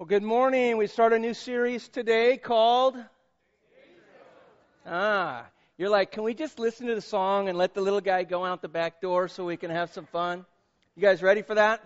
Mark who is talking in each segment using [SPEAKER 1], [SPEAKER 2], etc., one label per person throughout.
[SPEAKER 1] Well, good morning. We start a new series today called. Ah, you're like, can we just listen to the song and let the little guy go out the back door so we can have some fun? You guys ready for that?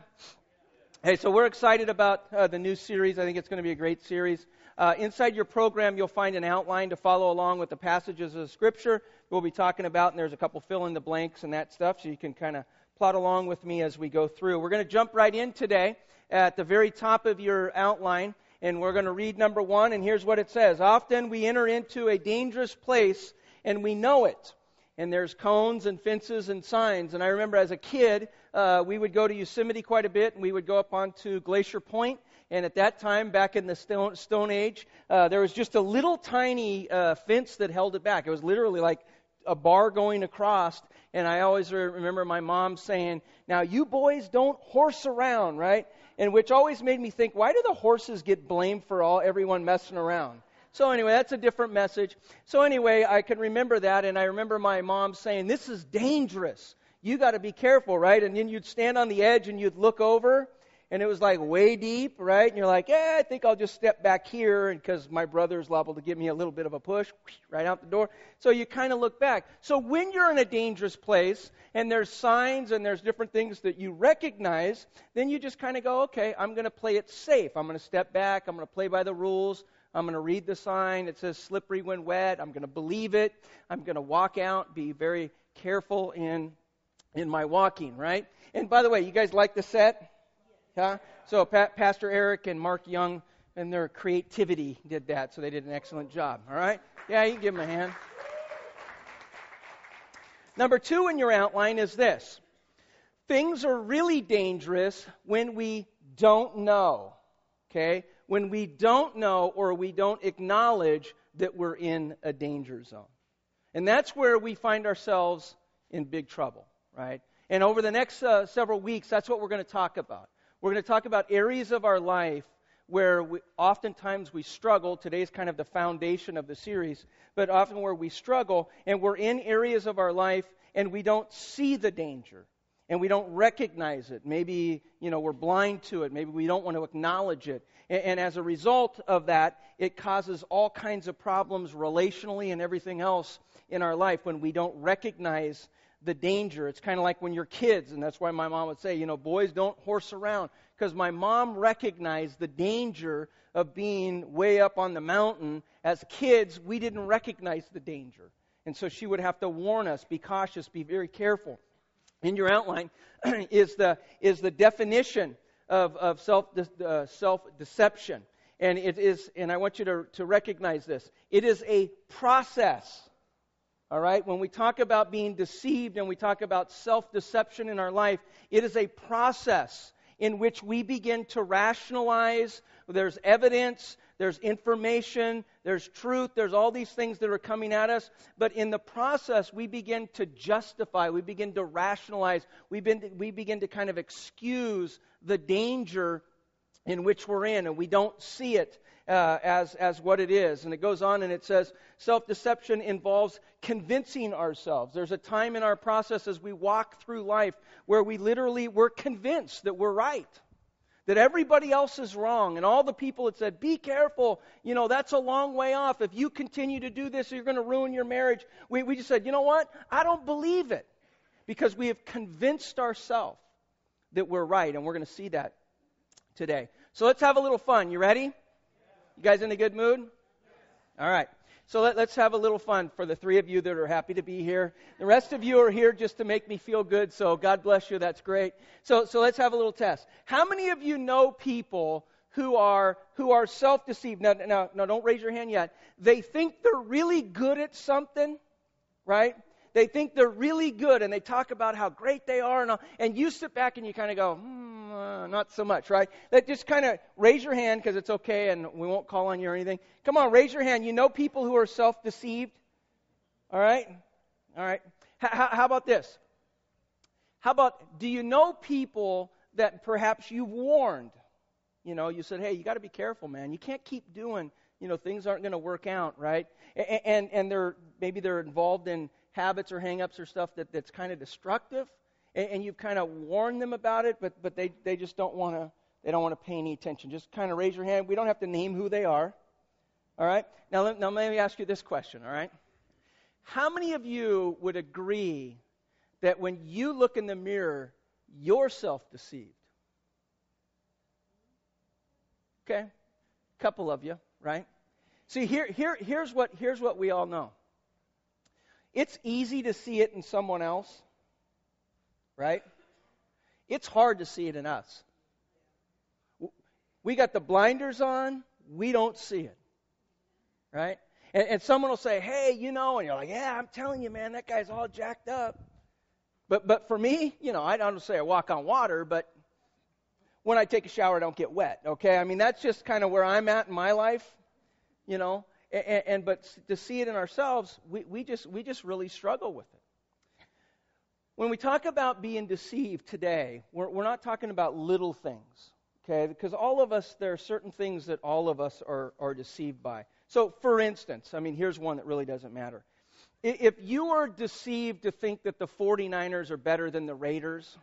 [SPEAKER 1] Hey, so we're excited about uh, the new series. I think it's going to be a great series. Uh, inside your program, you'll find an outline to follow along with the passages of Scripture we'll be talking about, and there's a couple fill in the blanks and that stuff, so you can kind of plot along with me as we go through. We're going to jump right in today at the very top of your outline, and we're going to read number one, and here's what it says Often we enter into a dangerous place, and we know it. And there's cones and fences and signs. And I remember as a kid, uh, we would go to Yosemite quite a bit, and we would go up onto Glacier Point. And at that time, back in the Stone, stone Age, uh, there was just a little tiny uh, fence that held it back. It was literally like a bar going across. And I always remember my mom saying, Now, you boys don't horse around, right? And which always made me think, why do the horses get blamed for all everyone messing around? So anyway, that's a different message. So anyway, I can remember that, and I remember my mom saying, "This is dangerous. You got to be careful, right?" And then you'd stand on the edge and you'd look over, and it was like way deep, right? And you're like, yeah, I think I'll just step back here because my brother's liable to give me a little bit of a push right out the door. So you kind of look back. So when you're in a dangerous place and there's signs and there's different things that you recognize, then you just kind of go, okay, I'm going to play it safe. I'm going to step back. I'm going to play by the rules. I'm going to read the sign. It says slippery when wet. I'm going to believe it. I'm going to walk out, be very careful in in my walking, right? And by the way, you guys like the set? So pa- Pastor Eric and Mark Young and their creativity did that, so they did an excellent job. All right? Yeah, you can give them a hand. Number two in your outline is this things are really dangerous when we don't know. Okay? When we don't know or we don't acknowledge that we're in a danger zone. And that's where we find ourselves in big trouble, right? And over the next uh, several weeks, that's what we're going to talk about. We're going to talk about areas of our life where we, oftentimes we struggle. Today's kind of the foundation of the series, but often where we struggle and we're in areas of our life and we don't see the danger and we don't recognize it. Maybe, you know, we're blind to it. Maybe we don't want to acknowledge it. And, and as a result of that, it causes all kinds of problems relationally and everything else in our life when we don't recognize the danger. It's kind of like when you're kids, and that's why my mom would say, you know, boys don't horse around. Because my mom recognized the danger of being way up on the mountain. As kids, we didn't recognize the danger. And so she would have to warn us be cautious, be very careful. In your outline is, the, is the definition of, of self, uh, self deception. And it is, and I want you to, to recognize this it is a process all right? When we talk about being deceived and we talk about self deception in our life, it is a process in which we begin to rationalize. There's evidence, there's information, there's truth, there's all these things that are coming at us. But in the process, we begin to justify, we begin to rationalize, we to, we begin to kind of excuse the danger in which we're in, and we don't see it uh, as, as what it is. And it goes on and it says self deception involves convincing ourselves. There's a time in our process as we walk through life where we literally we're convinced that we're right. That everybody else is wrong, and all the people that said, Be careful, you know, that's a long way off. If you continue to do this, you're going to ruin your marriage. We, we just said, You know what? I don't believe it. Because we have convinced ourselves that we're right, and we're going to see that today. So let's have a little fun. You ready? You guys in a good mood? All right. So let, us have a little fun for the three of you that are happy to be here. The rest of you are here just to make me feel good, so God bless you. That's great. So, so let's have a little test. How many of you know people who are, who are self deceived? Now, now, now, don't raise your hand yet. They think they're really good at something, right? They think they're really good and they talk about how great they are, and, all, and you sit back and you kind of go, hmm, uh, not so much, right? That just kind of raise your hand because it's okay and we won't call on you or anything. Come on, raise your hand. You know people who are self deceived? All right? All right. H- how about this? How about, do you know people that perhaps you've warned? You know, you said, hey, you got to be careful, man. You can't keep doing, you know, things aren't going to work out, right? And, and, and they're, maybe they're involved in habits or hangups or stuff that, that's kind of destructive, and, and you've kind of warned them about it, but, but they, they just don't want to they don't want to pay any attention. Just kind of raise your hand. We don't have to name who they are. All right? Now, let, now let me ask you this question, all right? How many of you would agree that when you look in the mirror, you're self deceived? Okay? A couple of you, right? See, here, here, here's, what, here's what we all know it's easy to see it in someone else, right? It's hard to see it in us. We got the blinders on, we don't see it, right? And, and someone will say, hey, you know, and you're like, yeah, I'm telling you, man, that guy's all jacked up. But, but for me, you know, I don't say I walk on water, but when I take a shower, I don't get wet, okay? I mean, that's just kind of where I'm at in my life, you know. And, and, but to see it in ourselves, we, we just we just really struggle with it. When we talk about being deceived today, we're, we're not talking about little things, okay? Because all of us, there are certain things that all of us are, are deceived by. So, for instance, I mean, here's one that really doesn't matter. If you are deceived to think that the 49ers are better than the Raiders,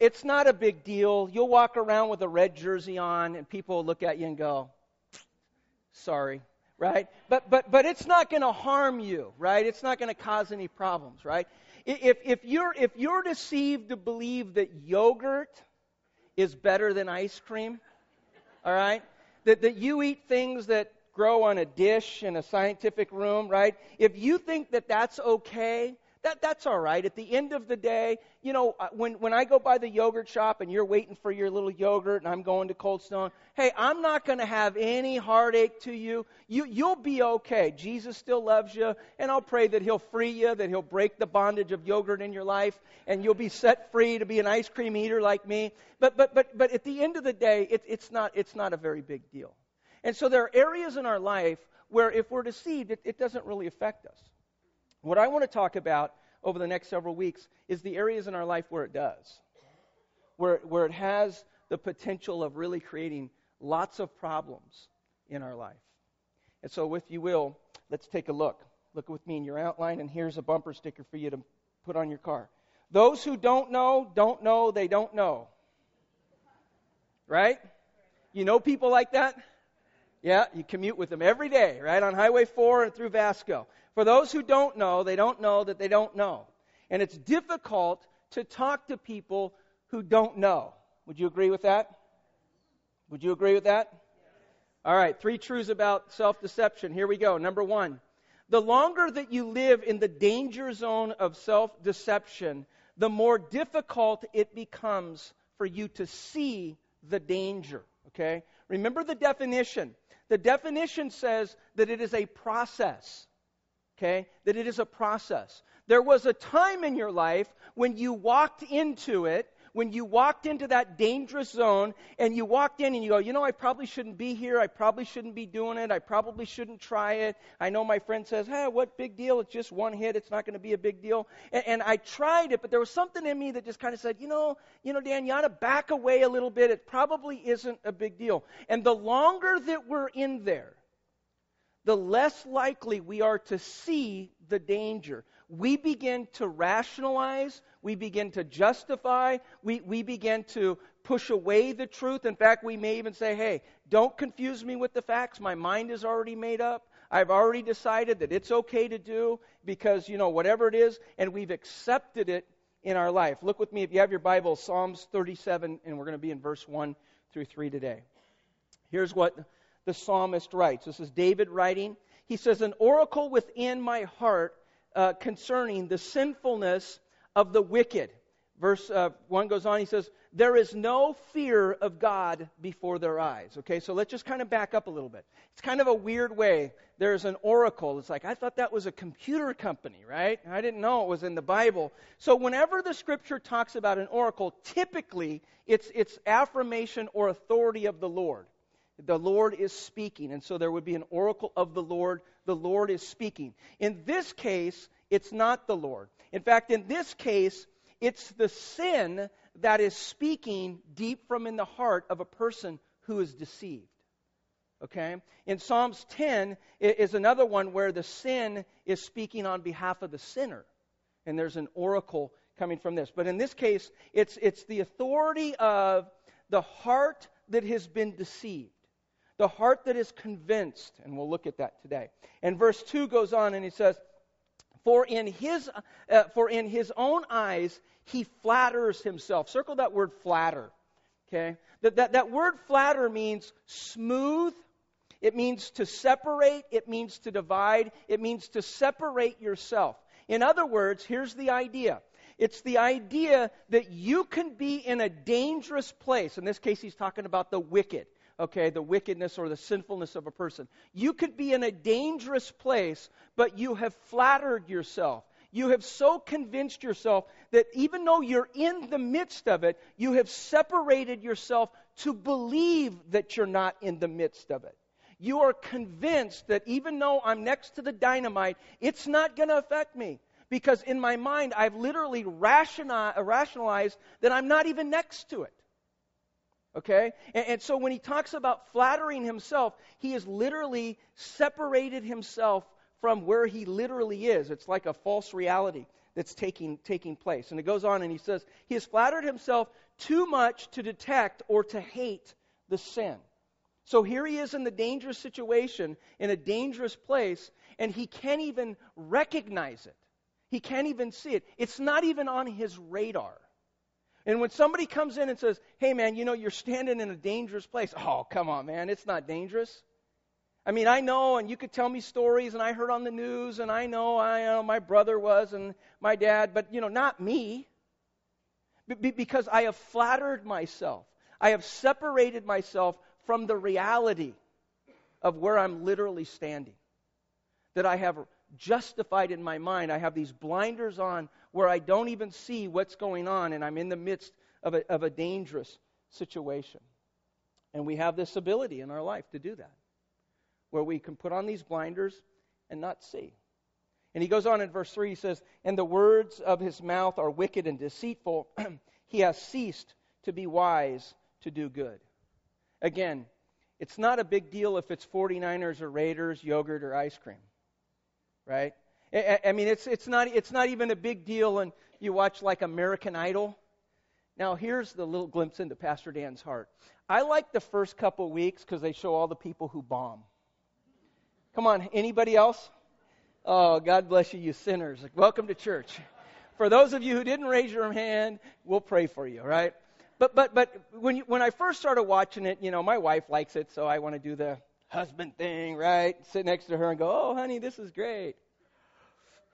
[SPEAKER 1] it's not a big deal. You'll walk around with a red jersey on, and people will look at you and go, sorry, right? But, but, but it's not going to harm you, right? It's not going to cause any problems, right? If, if, you're, if you're deceived to believe that yogurt is better than ice cream, all right? that, that you eat things that grow on a dish in a scientific room, right? If you think that that's okay, that, that's all right. At the end of the day, you know, uh, when, when I go by the yogurt shop and you're waiting for your little yogurt and I'm going to Cold Stone, hey, I'm not going to have any heartache to you. you. You'll be okay. Jesus still loves you, and I'll pray that He'll free you, that He'll break the bondage of yogurt in your life, and you'll be set free to be an ice cream eater like me. But, but, but, but at the end of the day, it, it's, not, it's not a very big deal. And so there are areas in our life where if we're deceived, it, it doesn't really affect us. What I want to talk about over the next several weeks is the areas in our life where it does, where, where it has the potential of really creating lots of problems in our life. And so, if you will, let's take a look. Look with me in your outline, and here's a bumper sticker for you to put on your car. Those who don't know, don't know, they don't know. Right? You know people like that? Yeah, you commute with them every day, right? On Highway 4 and through Vasco. For those who don't know, they don't know that they don't know. And it's difficult to talk to people who don't know. Would you agree with that? Would you agree with that? All right, three truths about self deception. Here we go. Number one the longer that you live in the danger zone of self deception, the more difficult it becomes for you to see the danger. Okay? Remember the definition the definition says that it is a process. Okay? That it is a process. There was a time in your life when you walked into it when you walked into that dangerous zone and you walked in and you go, you know, I probably shouldn't be here. I probably shouldn't be doing it. I probably shouldn't try it. I know my friend says, hey, what big deal? It's just one hit. It's not going to be a big deal. And, and I tried it, but there was something in me that just kind of said, you know, you know, Dan, you ought to back away a little bit. It probably isn't a big deal. And the longer that we're in there, the less likely we are to see the danger. We begin to rationalize, we begin to justify, we, we begin to push away the truth. In fact, we may even say, hey, don't confuse me with the facts. My mind is already made up. I've already decided that it's okay to do because, you know, whatever it is, and we've accepted it in our life. Look with me, if you have your Bible, Psalms 37, and we're going to be in verse 1 through 3 today. Here's what the psalmist writes. This is David writing. He says, An oracle within my heart uh, concerning the sinfulness of the wicked. Verse uh, 1 goes on, he says, There is no fear of God before their eyes. Okay, so let's just kind of back up a little bit. It's kind of a weird way. There's an oracle. It's like, I thought that was a computer company, right? I didn't know it was in the Bible. So whenever the scripture talks about an oracle, typically it's, it's affirmation or authority of the Lord. The Lord is speaking. And so there would be an oracle of the Lord. The Lord is speaking. In this case, it's not the Lord. In fact, in this case, it's the sin that is speaking deep from in the heart of a person who is deceived. Okay? In Psalms 10 is another one where the sin is speaking on behalf of the sinner. And there's an oracle coming from this. But in this case, it's, it's the authority of the heart that has been deceived, the heart that is convinced. And we'll look at that today. And verse 2 goes on and he says, For in his, uh, for in his own eyes he flatters himself. Circle that word flatter. Okay? That, that, that word flatter means smooth. It means to separate. It means to divide. It means to separate yourself. In other words, here's the idea it's the idea that you can be in a dangerous place. In this case, he's talking about the wicked, okay, the wickedness or the sinfulness of a person. You could be in a dangerous place, but you have flattered yourself. You have so convinced yourself that even though you're in the midst of it, you have separated yourself to believe that you're not in the midst of it. You are convinced that even though I'm next to the dynamite, it's not going to affect me. Because in my mind, I've literally rationalized that I'm not even next to it. Okay? And, and, so when he talks about flattering himself, he has literally separated himself from where he literally is. It's like a false reality that's taking, taking place. And it goes on and he says, He has flattered himself too much to detect or to hate the sin. So here he is in the dangerous situation, in a dangerous place, and he can't even recognize it. He can't even see it. It's not even on his radar. And when somebody comes in and says, hey man, you know, you're standing in a dangerous place. Oh, come on, man, it's not dangerous. I mean, I know, and you could tell me stories, and I heard on the news, and I know, I know my brother was, and my dad, but, you know, not me. Be- because I have flattered myself. I have separated myself from the reality of where I'm literally standing. That I have justified in my mind. I have these blinders on where I don't even see what's going on, and I'm in the midst of a, of a dangerous situation. And we have this ability in our life to do that where we can put on these blinders and not see. And he goes on in verse 3, he says, And the words of his mouth are wicked and deceitful. he has ceased to be wise to do good. Again, it's not a big deal if it's 49ers or Raiders, yogurt or ice cream. Right? I I mean, it's, it's, not, it's not even a big deal when you watch like American Idol. Now, here's the little glimpse into Pastor Dan's heart. I like the first couple weeks because they show all the people who bomb. Come on, anybody else? Oh, God bless you, you sinners. Welcome to church. For those of you who didn't raise your hand, we'll pray for you, right? But but but when you, when I first started watching it, you know, my wife likes it, so I want to do the husband thing, right? Sit next to her and go, "Oh, honey, this is great."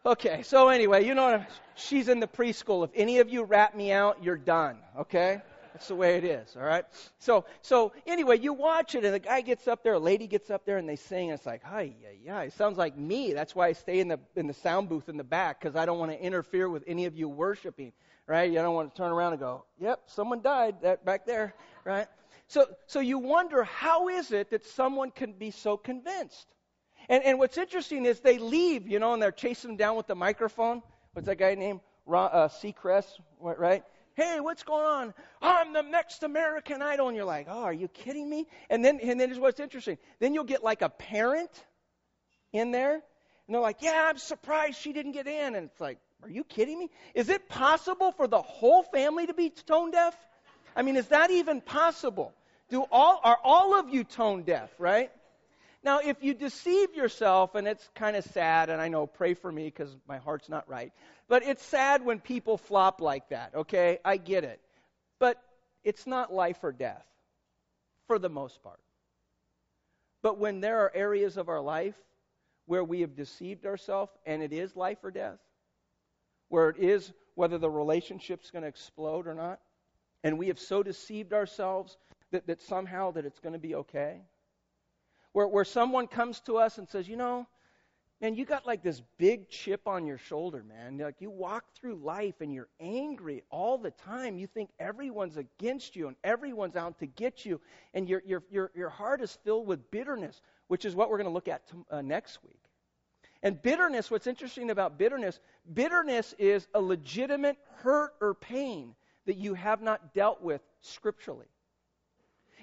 [SPEAKER 1] Okay, so anyway, you know, she's in the preschool. If any of you rat me out, you're done. Okay. That's the way it is, all right? So, so anyway, you watch it, and the guy gets up there, a lady gets up there, and they sing, and it's like, hi, yeah, yeah, it sounds like me. That's why I stay in the in the sound booth in the back because I don't want to interfere with any of you worshiping, right? You don't want to turn around and go, yep, someone died that back there, right? So, so you wonder how is it that someone can be so convinced? And, and what's interesting is they leave, you know, and they're chasing them down with the microphone. What's that guy named? Uh, Seacrest, right? Hey, what's going on? I'm the next American Idol. And you're like, oh, are you kidding me? And then, and then here's what's interesting. Then you'll get like a parent in there, and they're like, yeah, I'm surprised she didn't get in. And it's like, are you kidding me? Is it possible for the whole family to be tone deaf? I mean, is that even possible? Do all, are all of you tone deaf, right? Now, if you deceive yourself, and it's kind of sad, and I know, pray for me because my heart's not right, but it's sad when people flop like that, okay? I get it. But it's not life or death, for the most part. But when there are areas of our life where we have deceived ourselves, and it is life or death, where it is whether the relationship's going to explode or not, and we have so deceived ourselves that, that somehow that it's going to be okay, where, where someone comes to us and says, you know, man, you got like this big chip on your shoulder, man. Like you walk through life and you're angry all the time. You think everyone's against you and everyone's out to get you, and your your your your heart is filled with bitterness, which is what we're going to look at to, uh, next week. And bitterness, what's interesting about bitterness, bitterness is a legitimate hurt or pain that you have not dealt with scripturally.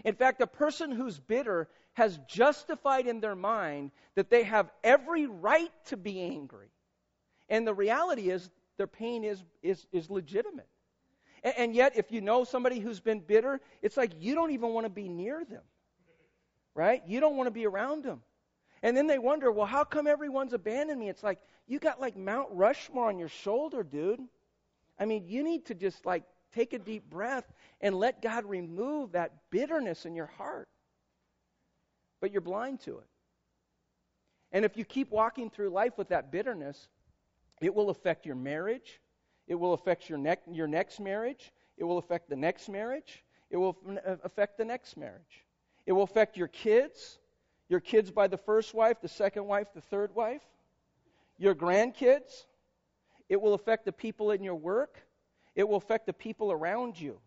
[SPEAKER 1] In fact, a person who's bitter has justified in their mind that they have every right to be angry. And the reality is, their pain is, is, is legitimate. And, and yet, if you know somebody who's been bitter, it's like you don't even want to be near them, right? You don't want to be around them. And then they wonder, well, how come everyone's abandoned me? It's like, you got like Mount Rushmore on your shoulder, dude. I mean, you need to just like take a deep breath and let God remove that bitterness in your heart. But you're blind to it. And if you keep walking through life with that bitterness, it will affect your marriage. It will affect your, ne- your next marriage. It will affect the next marriage. It will f- affect the next marriage. It will affect your kids, your kids by the first wife, the second wife, the third wife, your grandkids. It will affect the people in your work. It will affect the people around you.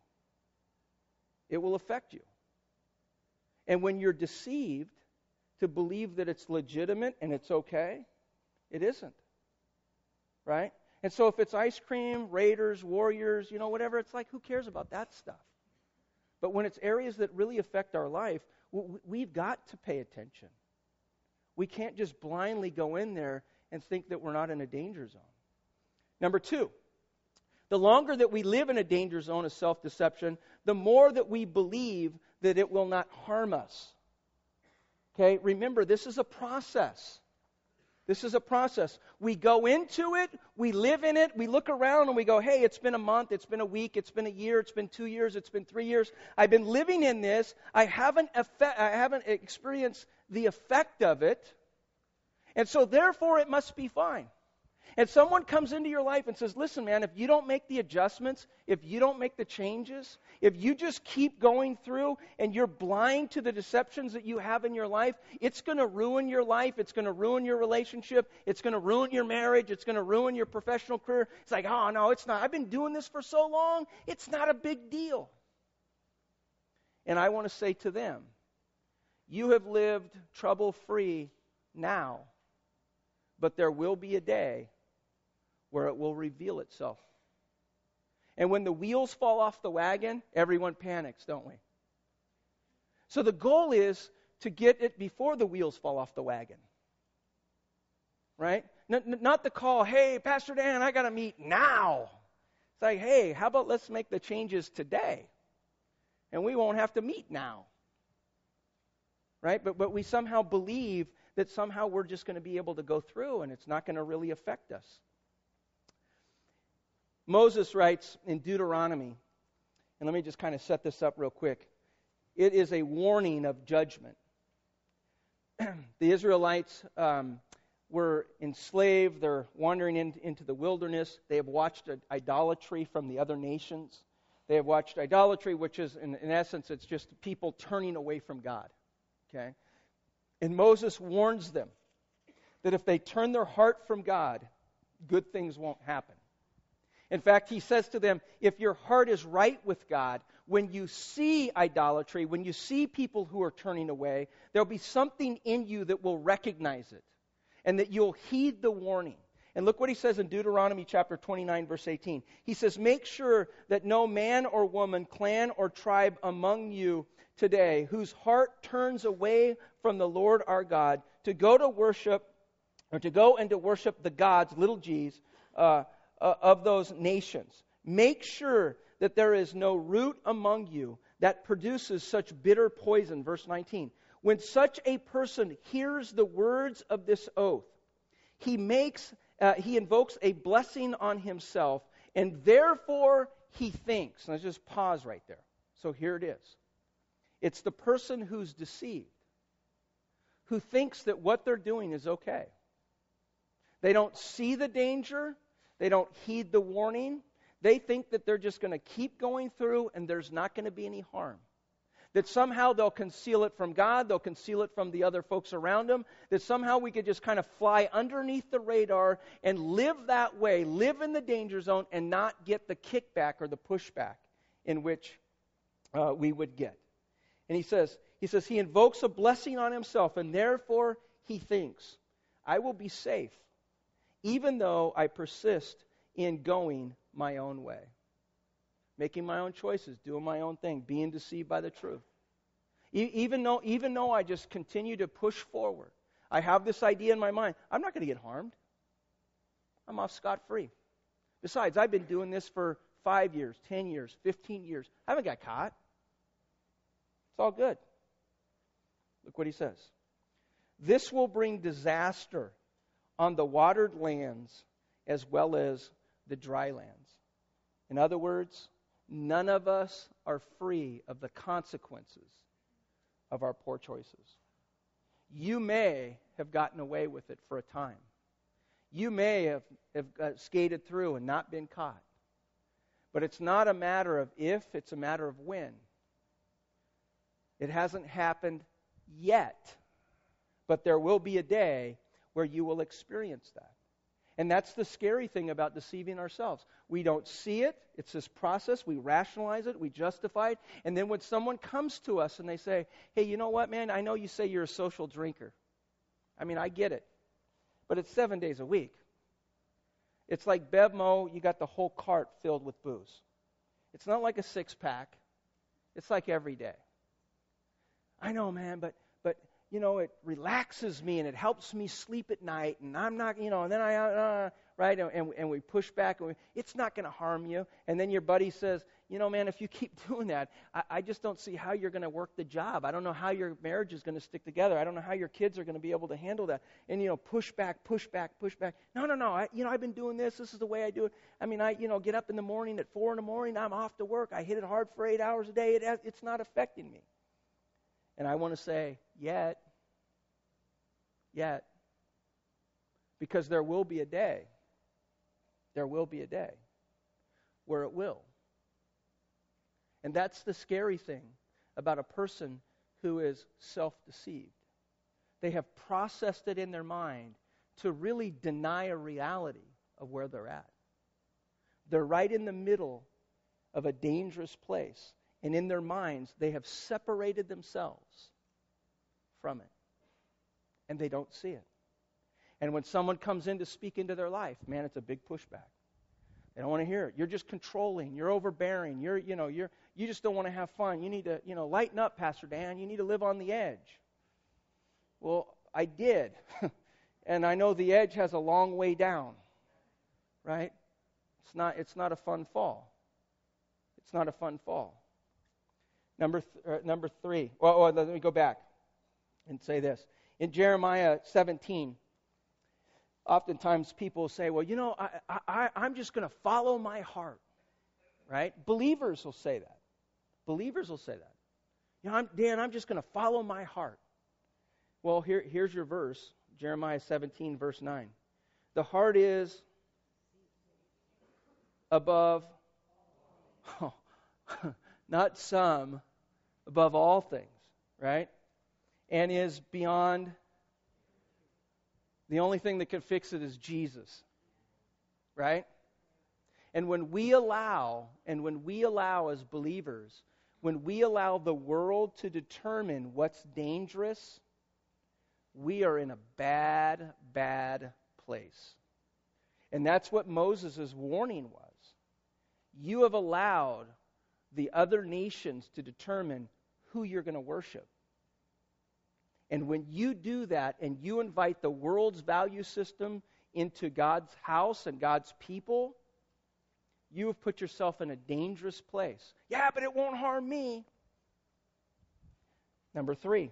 [SPEAKER 1] It will affect you. And when you're deceived to believe that it's legitimate and it's okay, it isn't. Right? And so if it's ice cream, Raiders, Warriors, you know, whatever, it's like, who cares about that stuff? But when it's areas that really affect our life, we've got to pay attention. We can't just blindly go in there and think that we're not in a danger zone. Number two, the longer that we live in a danger zone of self deception, the more that we believe that it will not harm us. Okay, remember, this is a process. This is a process. We go into it, we live in it, we look around and we go, hey, it's been a month, it's been a week, it's been a year, it's been two years, it's been three years. I've been living in this. I haven't, effect, I haven't experienced the effect of it. And so, therefore, it must be fine. And someone comes into your life and says, Listen, man, if you don't make the adjustments, if you don't make the changes, if you just keep going through and you're blind to the deceptions that you have in your life, it's going to ruin your life. It's going to ruin your relationship. It's going to ruin your marriage. It's going to ruin your professional career. It's like, oh, no, it's not. I've been doing this for so long. It's not a big deal. And I want to say to them, you have lived trouble free now, but there will be a day where it will reveal itself. And when the wheels fall off the wagon, everyone panics, don't we? So the goal is to get it before the wheels fall off the wagon. Right? not the call, hey, Pastor Dan, I got to meet now. It's like, hey, how about let's make the changes today? And we won't have to meet now. Right? But, but we somehow believe that somehow we're just going to be able to go through and it's not going to really affect us. Moses writes in Deuteronomy, and let me just kind of set this up real quick. It is a warning of judgment. the Israelites um, were enslaved, they're wandering in, into the wilderness. They have watched idolatry from the other nations. They have watched idolatry, which is, in, in essence, it's just people turning away from God. Okay? And Moses warns them that if they turn their heart from God, good things won't happen. In fact, he says to them, if your heart is right with God, when you see idolatry, when you see people who are turning away, there'll be something in you that will recognize it and that you'll heed the warning. And look what he says in Deuteronomy chapter 29, verse 18. He says, Make sure that no man or woman, clan or tribe among you today whose heart turns away from the Lord our God to go to worship, or to go and to worship the gods, little g's, uh, uh, of those nations. Make sure that there is no root among you that produces such bitter poison. Verse 19. When such a person hears the words of this oath, he makes, uh, he invokes a blessing on himself, and therefore he thinks. Let's just pause right there. So here it is. It's the person who's deceived, who thinks that what they're doing is okay. They don't see the danger, they don't heed the warning. They think that they're just going to keep going through and there's not going to be any harm. That somehow they'll conceal it from God, they'll conceal it from the other folks around them, that somehow we could just kind of fly underneath the radar and live that way, live in the danger zone, and not get the kickback or the pushback in which uh, we would get. And he says, he says, he invokes a blessing on himself, and therefore he thinks, I will be safe even though I persist in going my own way, making my own choices, doing my own thing, being deceived by the truth. Even, though, even though I just continue to push forward, I have this idea in my mind I'm not going to get harmed. I'm off scot free. Besides, I've been doing this for five years, 10 years, 15 years. I haven't got caught. It's all good. Look what he says. This will bring disaster on the watered lands as well as the dry lands. In other words, none of us are free of the consequences of our poor choices. You may have gotten away with it for a time. You may have, have uh, skated through and not been caught. But it's not a matter of if, it's a matter of when. It hasn't happened yet. But there will be a day where you will experience that. And that's the scary thing about deceiving ourselves. We don't see it. It's this process. We rationalize it. We justify it. And then when someone comes to us and they say, hey, you know what, man? I know you say you're a social drinker. I mean, I get it. But it's seven days a week. It's like Bevmo, you got the whole cart filled with booze. It's not like a six pack, it's like every day. I know, man, but you know, it relaxes me and it helps me sleep at night, and I'm not, you know, and then I, uh, right, and, and we push back, and we, it's not going to harm you. And then your buddy says, you know, man, if you keep doing that, I, I just don't see how you're going to work the job. I don't know how your marriage is going to stick together. I don't know how your kids are going to be able to handle that. And, you know, push back, push back, push back. No, no, no. I, you know, I've been doing this. This is the way I do it. I mean, I, you know, get up in the morning at 4 in the morning. I'm off to work. I hit it hard for eight hours a day. It, it's not affecting me. And I want to say, yet, yet. Because there will be a day, there will be a day where it will. And that's the scary thing about a person who is self deceived. They have processed it in their mind to really deny a reality of where they're at. They're right in the middle of a dangerous place. And in their minds, they have separated themselves from it and they don't see it. And when someone comes in to speak into their life, man, it's a big pushback. They don't want to hear it. You're just controlling. You're overbearing. You're, you know, you're, you just don't want to have fun. You need to, you know, lighten up, Pastor Dan. You need to live on the edge. Well, I did. and I know the edge has a long way down. Right? It's not, it's not a fun fall. It's not a fun fall. Number, th- uh, number three. Well, let me go back and say this in Jeremiah 17, oftentimes people say, well, you know, I, I, I'm just going to follow my heart, right? Believers will say that. Believers will say that. You know, I'm, Dan, I'm just going to follow my heart. Well, here, here's your verse Jeremiah 17, verse 9. The heart is above, oh, not some, above all things, right? and is beyond. The only thing that can fix it is Jesus. Right? And when we allow, and when we allow as believers, when we allow the world to determine what's dangerous, we are in a bad, bad place. And that's what Moses' warning was. You have allowed the other nations to determine who you're going to worship. And when you do that and you invite the world's value system into God's house and God's people, you have put yourself in a dangerous place. Yeah, but it won't harm me. Number three,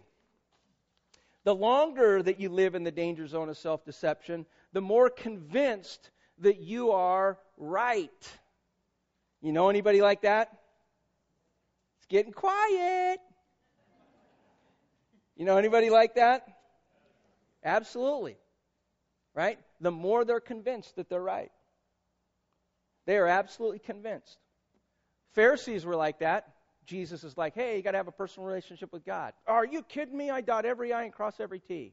[SPEAKER 1] the longer that you live in the danger zone of self deception, the more convinced that you are right. You know anybody like that? It's getting quiet. You know anybody like that? Absolutely. Right? The more they're convinced that they're right. They are absolutely convinced. Pharisees were like that. Jesus is like, hey, you got to have a personal relationship with God. Are you kidding me? I dot every I and cross every T.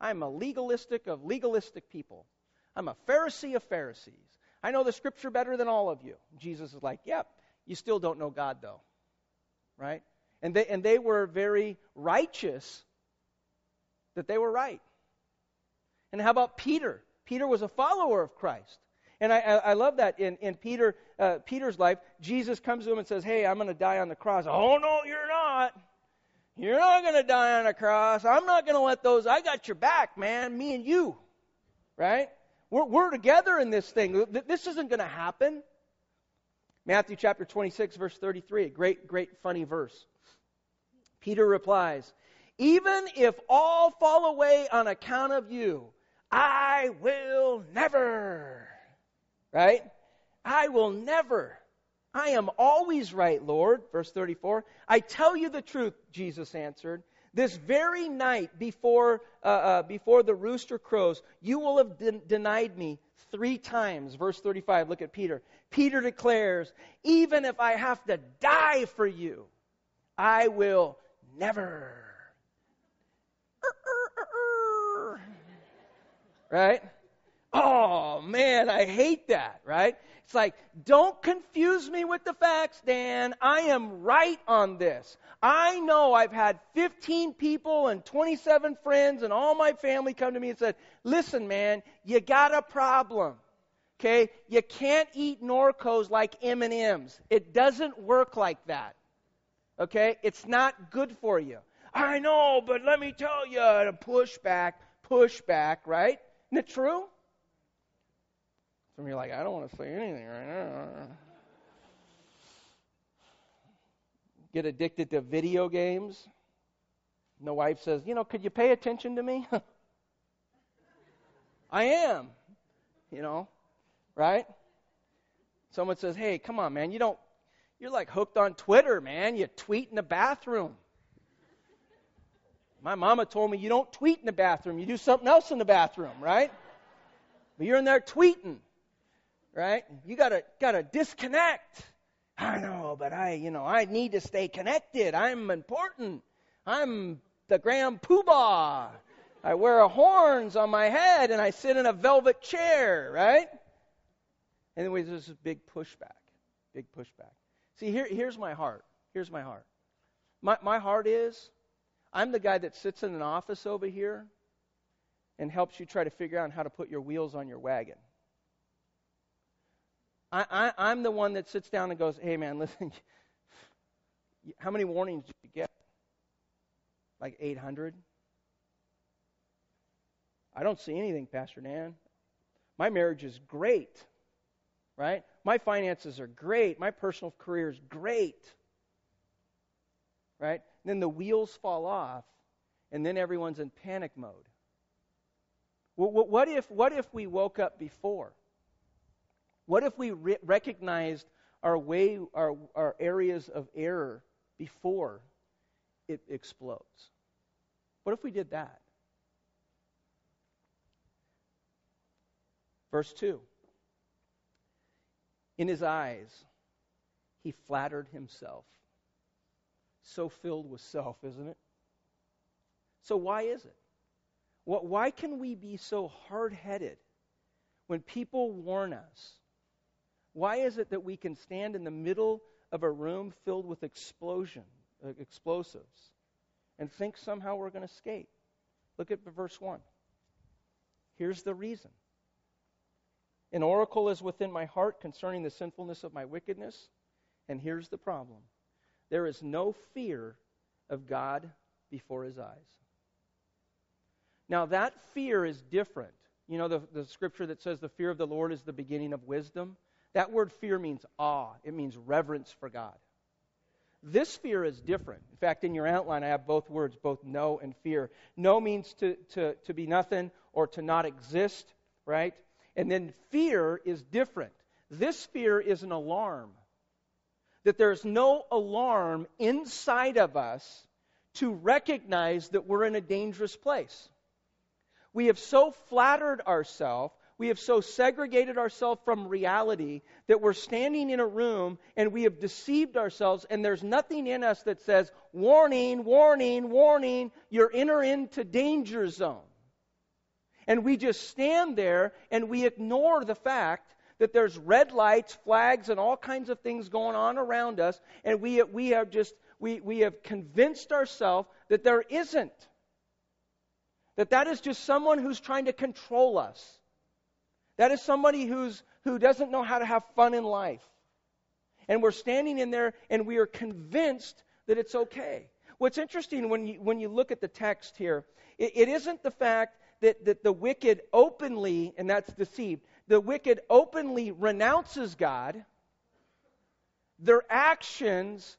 [SPEAKER 1] I'm a legalistic of legalistic people. I'm a Pharisee of Pharisees. I know the scripture better than all of you. Jesus is like, yep, you still don't know God, though. Right? And they, and they were very righteous that they were right. And how about Peter? Peter was a follower of Christ. And I, I, I love that in, in Peter, uh, Peter's life. Jesus comes to him and says, Hey, I'm going to die on the cross. Oh, no, you're not. You're not going to die on a cross. I'm not going to let those. I got your back, man. Me and you. Right? We're, we're together in this thing. This isn't going to happen. Matthew chapter 26, verse 33, a great, great funny verse. Peter replies, Even if all fall away on account of you, I will never. Right? I will never. I am always right, Lord. Verse 34. I tell you the truth, Jesus answered. This very night before, uh, uh, before the rooster crows, you will have de- denied me three times. Verse 35, look at Peter. Peter declares, Even if I have to die for you, I will never. Right? Oh, man, I hate that, right? It's like, don't confuse me with the facts, Dan. I am right on this. I know I've had 15 people and 27 friends and all my family come to me and said, listen, man, you got a problem. Okay? You can't eat Norcos like M&Ms. It doesn't work like that. Okay? It's not good for you. I know, but let me tell you, push back, push back, right? Isn't it true? Some of you are like, I don't want to say anything right now. Get addicted to video games. And the wife says, You know, could you pay attention to me? I am. You know, right? Someone says, Hey, come on, man, you don't, you're like hooked on Twitter, man. You tweet in the bathroom. My mama told me you don't tweet in the bathroom, you do something else in the bathroom, right? But you're in there tweeting right? You gotta gotta disconnect. I know, but I, you know, I need to stay connected. I'm important. I'm the grand poobah. I wear horns on my head and I sit in a velvet chair, right? Anyways, there's this big pushback. Big pushback. See, here, here's my heart. Here's my heart. My, my heart is I'm the guy that sits in an office over here and helps you try to figure out how to put your wheels on your wagon. I, I, am the one that sits down and goes, hey, man, listen, how many warnings did you get? Like 800? I don't see anything, Pastor Dan. My marriage is great, right? My finances are great. My personal career is great, right? And then the wheels fall off, and then everyone's in panic mode. What if, what if we woke up before? What if we re- recognized our way, our, our areas of error before it explodes? What if we did that? Verse 2 In his eyes, he flattered himself. So filled with self, isn't it? So, why is it? Why can we be so hard headed when people warn us why is it that we can stand in the middle of a room filled with explosion, uh, explosives, and think somehow we're going to escape? Look at verse 1. Here's the reason. An oracle is within my heart concerning the sinfulness of my wickedness. And here's the problem there is no fear of God before his eyes. Now, that fear is different. You know, the, the scripture that says the fear of the Lord is the beginning of wisdom? That word fear means awe, it means reverence for God. This fear is different. In fact, in your outline, I have both words, both no and fear. No means to, to, to be nothing or to not exist, right? And then fear is different. This fear is an alarm. That there's no alarm inside of us to recognize that we're in a dangerous place. We have so flattered ourselves we have so segregated ourselves from reality that we're standing in a room and we have deceived ourselves, and there's nothing in us that says, warning, warning, warning, you're enter into danger zone. And we just stand there and we ignore the fact that there's red lights, flags, and all kinds of things going on around us, and we, we have just we, we have convinced ourselves that there isn't. That that is just someone who's trying to control us. That is somebody who's, who doesn't know how to have fun in life. And we're standing in there and we are convinced that it's okay. What's interesting when you, when you look at the text here, it, it isn't the fact that, that the wicked openly, and that's deceived, the wicked openly renounces God, their actions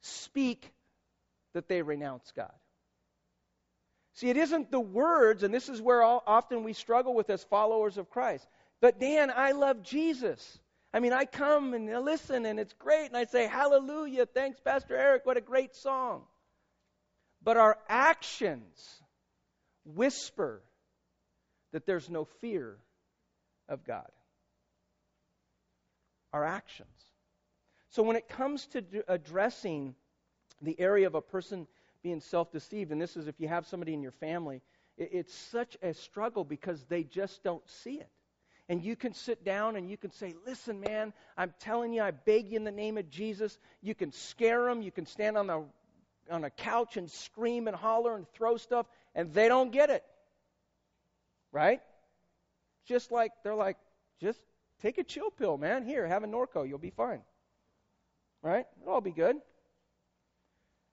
[SPEAKER 1] speak that they renounce God. See, it isn't the words, and this is where all, often we struggle with as followers of Christ. But Dan, I love Jesus. I mean, I come and I listen, and it's great, and I say, Hallelujah, thanks, Pastor Eric, what a great song. But our actions whisper that there's no fear of God. Our actions. So when it comes to addressing the area of a person being self deceived, and this is if you have somebody in your family, it's such a struggle because they just don't see it. And you can sit down and you can say, Listen, man, I'm telling you, I beg you in the name of Jesus. You can scare them. You can stand on, the, on a couch and scream and holler and throw stuff, and they don't get it. Right? Just like they're like, just take a chill pill, man. Here, have a Norco. You'll be fine. Right? It'll all be good.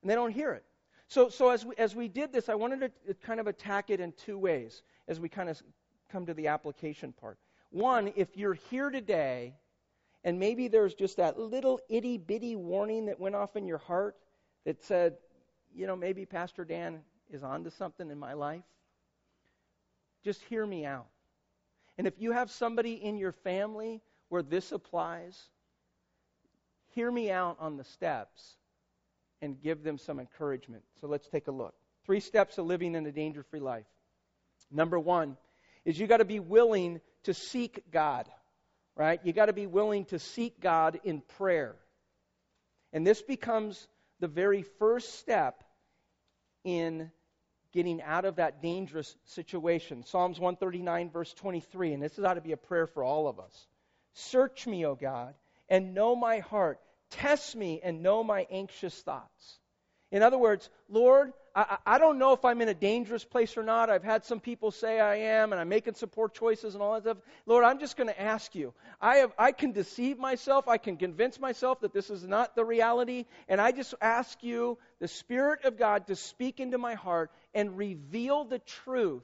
[SPEAKER 1] And they don't hear it. So, so as, we, as we did this, I wanted to kind of attack it in two ways as we kind of come to the application part. One, if you're here today and maybe there's just that little itty bitty warning that went off in your heart that said, you know, maybe Pastor Dan is onto something in my life, just hear me out. And if you have somebody in your family where this applies, hear me out on the steps and give them some encouragement. So let's take a look. Three steps of living in a danger free life. Number one is you got to be willing to seek God, right? You got to be willing to seek God in prayer. And this becomes the very first step in getting out of that dangerous situation. Psalms 139, verse 23, and this ought to be a prayer for all of us. Search me, O God, and know my heart. Test me and know my anxious thoughts. In other words, Lord, I, I, don't know if I'm in a dangerous place or not. I've had some people say I am, and I'm making some poor choices and all that stuff. Lord, I'm just going to ask you. I, have, I can deceive myself. I can convince myself that this is not the reality. And I just ask you, the Spirit of God, to speak into my heart and reveal the truth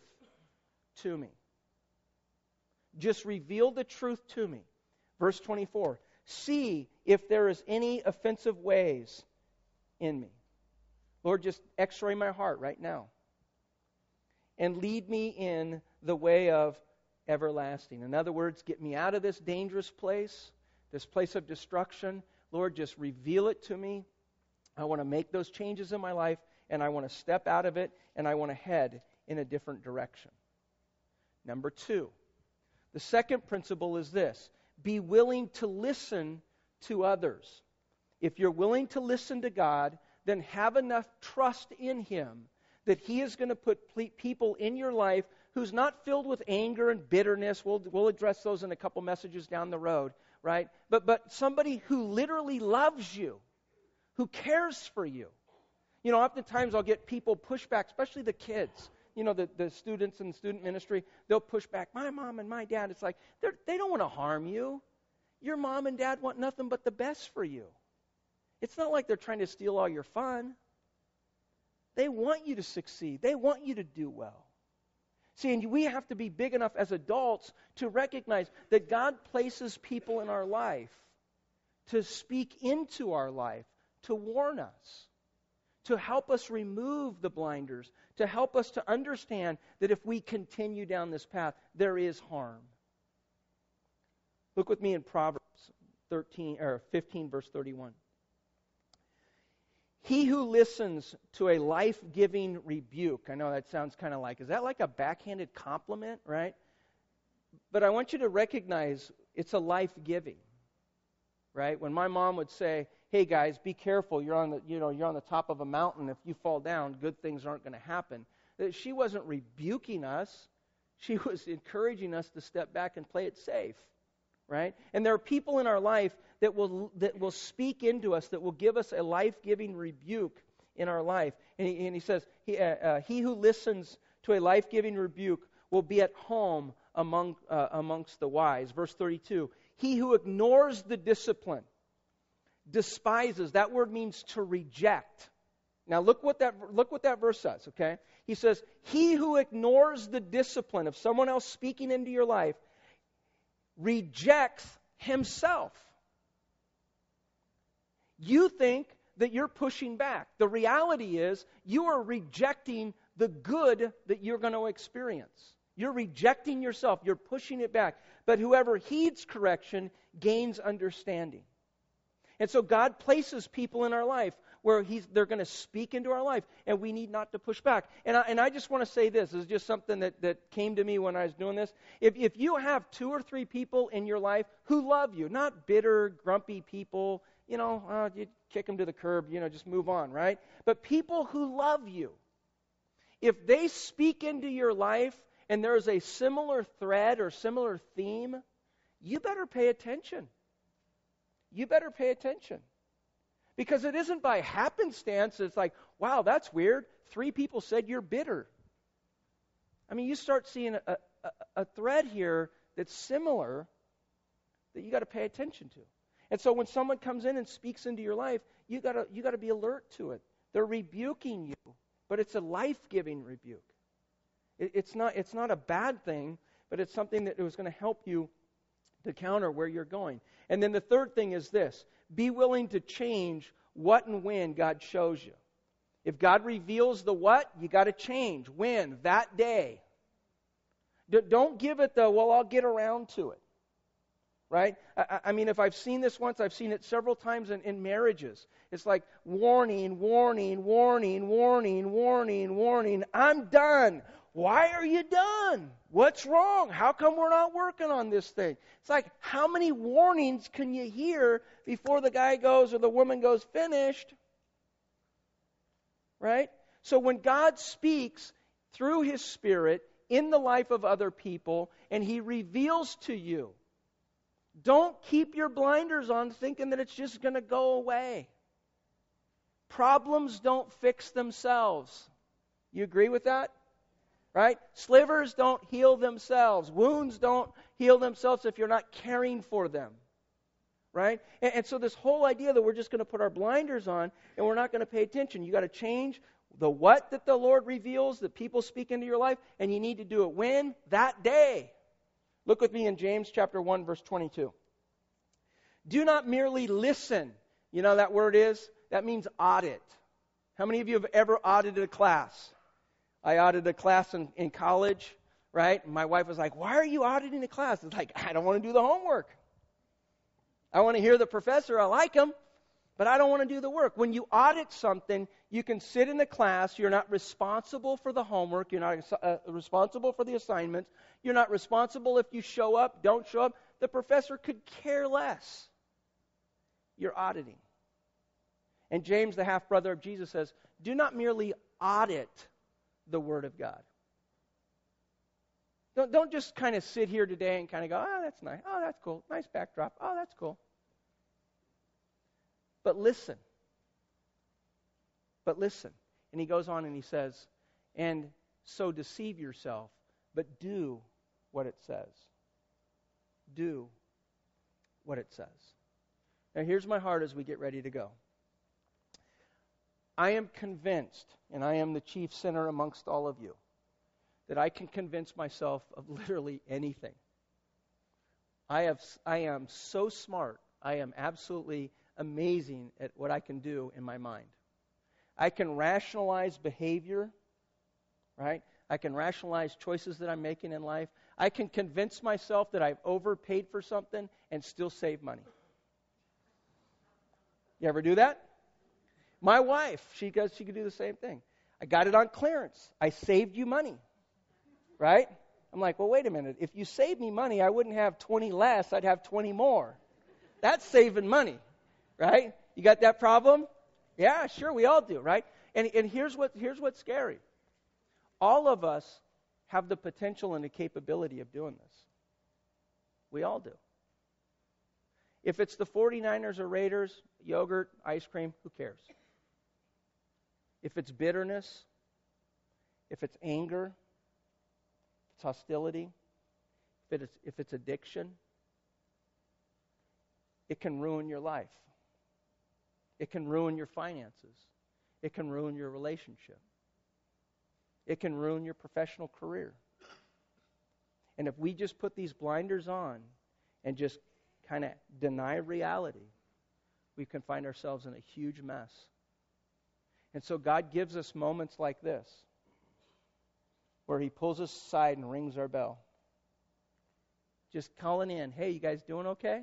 [SPEAKER 1] to me. Just reveal the truth to me. Verse 24 See if there is any offensive ways in me Lord, just x ray my heart right now. And lead me in the way of everlasting. In other words, get me out of this dangerous place, this place of destruction. Lord, just reveal it to me. I want to make those changes in my life, and I want to step out of it, and I want to head in a different direction. Number two, the second principle is this be willing to listen to others. If you're willing to listen to God, then have enough trust in Him that He is going to put people in your life who's not filled with anger and bitterness. We'll, we'll address those in a couple messages down the road, right? But, but somebody who literally loves you, who cares for you. You know, oftentimes I'll get people push back, especially the kids. You know, the, the students in student ministry, they'll push back. My mom and my dad, it's like, they don't want to harm you. Your mom and dad want nothing but the best for you. It's not like they're trying to steal all your fun. They want you to succeed, they want you to do well. See, and we have to be big enough as adults to recognize that God places people in our life to speak into our life, to warn us, to help us remove the blinders, to help us to understand that if we continue down this path, there is harm. Look with me in Proverbs 13 or 15 verse 31. He who listens to a life giving rebuke. I know that sounds kind of like, is that like a backhanded compliment, right? But I want you to recognize it's a life giving, right? When my mom would say, hey guys, be careful, you're on the, you know, you're on the top of a mountain. If you fall down, good things aren't going to happen. She wasn't rebuking us, she was encouraging us to step back and play it safe right? And there are people in our life that will, that will speak into us, that will give us a life giving rebuke in our life. And he, and he says, he, uh, uh, he who listens to a life giving rebuke will be at home among, uh, amongst the wise. Verse 32 He who ignores the discipline despises, that word means to reject. Now look what that look what that verse says, okay? He says, "He who ignores the discipline of someone else speaking into your life rejects himself." You think that you're pushing back. The reality is you are rejecting the good that you're going to experience. You're rejecting yourself, you're pushing it back. But whoever heeds correction gains understanding. And so God places people in our life where they're going to speak into our life, and we need not to push back. And I, and I just want to say this, this is just something that, that came to me when I was doing this. If, if you have two or three people in your life who love you, not bitter, grumpy people, you know, uh, you kick them to the curb, you know, just move on, right? But people who love you, if they speak into your life and there's a similar thread or similar theme, you better pay attention. You better pay attention. Because it isn't by happenstance, it's like, wow, that's weird. Three people said you're bitter. I mean, you start seeing a, a, a thread here that's similar that you got to pay attention to. And so when someone comes in and speaks into your life, you got you to be alert to it. They're rebuking you, but it's a life-giving rebuke. It, it's not it's not a bad thing, but it's something that was going to help you to counter where you're going. And then the third thing is this: be willing to change what and when God shows you. If God reveals the what, you got to change. When? That day. Don't give it the, well, I'll get around to it right? I, I, mean, if I've seen this once, I've seen it several times in, in marriages. It's like warning, warning, warning, warning, warning, warning. I'm done. Why are you done? What's wrong? How come we're not working on this thing? It's like, how many warnings can you hear before the guy goes or the woman goes, finished? Right? So when God speaks through His Spirit in the life of other people and He reveals to you, don't keep your blinders on thinking that it's just going to go away. Problems don't fix themselves. You agree with that? Right? Slivers don't heal themselves. Wounds don't heal themselves if you're not caring for them. Right? And, and so, this whole idea that we're just going to put our blinders on and we're not going to pay attention, you got to change the what that the Lord reveals, that people speak into your life, and you need to do it when? That day. Look with me in James chapter 1 verse 22. Do not merely listen. You know that word is? That means audit. How many of you have ever audited a class? I audited a class in, in college, right? My wife was like, Why are you auditing a class? It's like, I don't want to do the homework. I want to hear the professor. I like him, but I don't want to do the work. When you audit something, you can sit in the class. You're not responsible for the homework. You're not uh, responsible for the assignments. You're not responsible if you show up, don't show up. The professor could care less. You're auditing. And James, the half brother of Jesus, says, Do not merely audit the Word of God. Don't, don't just kind of sit here today and kind of go, Oh, that's nice. Oh, that's cool. Nice backdrop. Oh, that's cool. But listen. But listen. And he goes on and he says, And so deceive yourself, but do what it says. Do what it says. Now, here's my heart as we get ready to go. I am convinced, and I am the chief sinner amongst all of you, that I can convince myself of literally anything. I, have, I am so smart. I am absolutely amazing at what I can do in my mind. I can rationalize behavior, right? I can rationalize choices that I'm making in life. I can convince myself that I've overpaid for something and still save money. You ever do that? My wife, she goes, she could do the same thing. I got it on clearance. I saved you money. Right? I'm like, well, wait a minute. If you save me money, I wouldn't have 20 less, I'd have 20 more. That's saving money. Right? You got that problem? Yeah, sure, we all do, right? And, and here's, what, here's what's scary all of us have the potential and the capability of doing this. We all do. If it's the 49ers or Raiders, yogurt, ice cream, who cares? If it's bitterness, if it's anger, if it's hostility, if it's, if it's addiction, it can ruin your life. It can ruin your finances. It can ruin your relationship. It can ruin your professional career. And if we just put these blinders on and just kind of deny reality, we can find ourselves in a huge mess. And so God gives us moments like this where He pulls us aside and rings our bell. Just calling in, hey, you guys doing okay?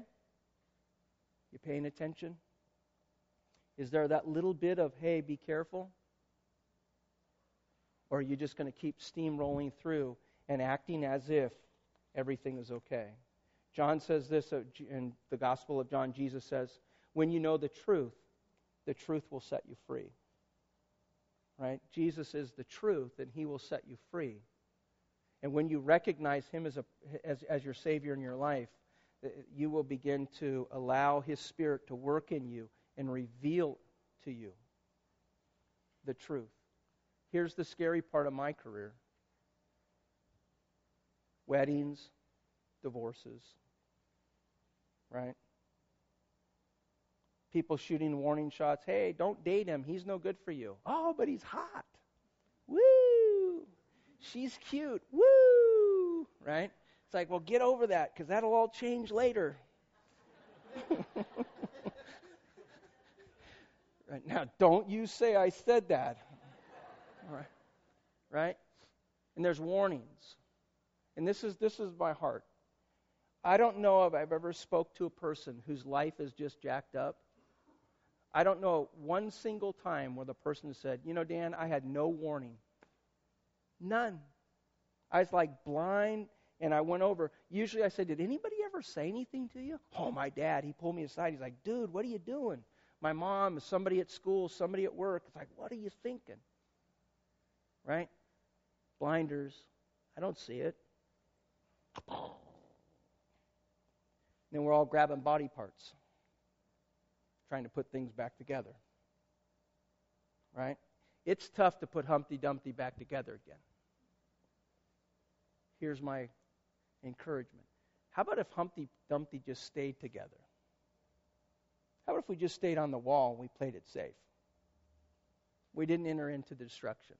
[SPEAKER 1] You paying attention? Is there that little bit of, hey, be careful? Or are you just going to keep steamrolling through and acting as if everything is okay? John says this uh, in the Gospel of John. Jesus says, When you know the truth, the truth will set you free. Right? Jesus is the truth, and he will set you free. And when you recognize him as, a, as, as your Savior in your life, uh, you will begin to allow his Spirit to work in you and reveal to you the truth. Here's the scary part of my career weddings, divorces, right? People shooting warning shots. Hey, don't date him. He's no good for you. Oh, but he's hot. Woo! She's cute. Woo! Right? It's like, well, get over that because that'll all change later. right now, don't you say I said that. Right? Right? And there's warnings. And this is this is my heart. I don't know if I've ever spoke to a person whose life is just jacked up. I don't know one single time where the person said, "You know, Dan, I had no warning." None. I was like blind and I went over. Usually I said, Did anybody ever say anything to you? Oh, my dad. He pulled me aside. He's like, Dude, what are you doing? My mom, somebody at school, somebody at work. It's like, What are you thinking? Right? Blinders. I don't see it. Then we're all grabbing body parts, trying to put things back together. Right? It's tough to put Humpty Dumpty back together again. Here's my encouragement. How about if Humpty Dumpty just stayed together? How about if we just stayed on the wall and we played it safe? We didn't enter into the destruction.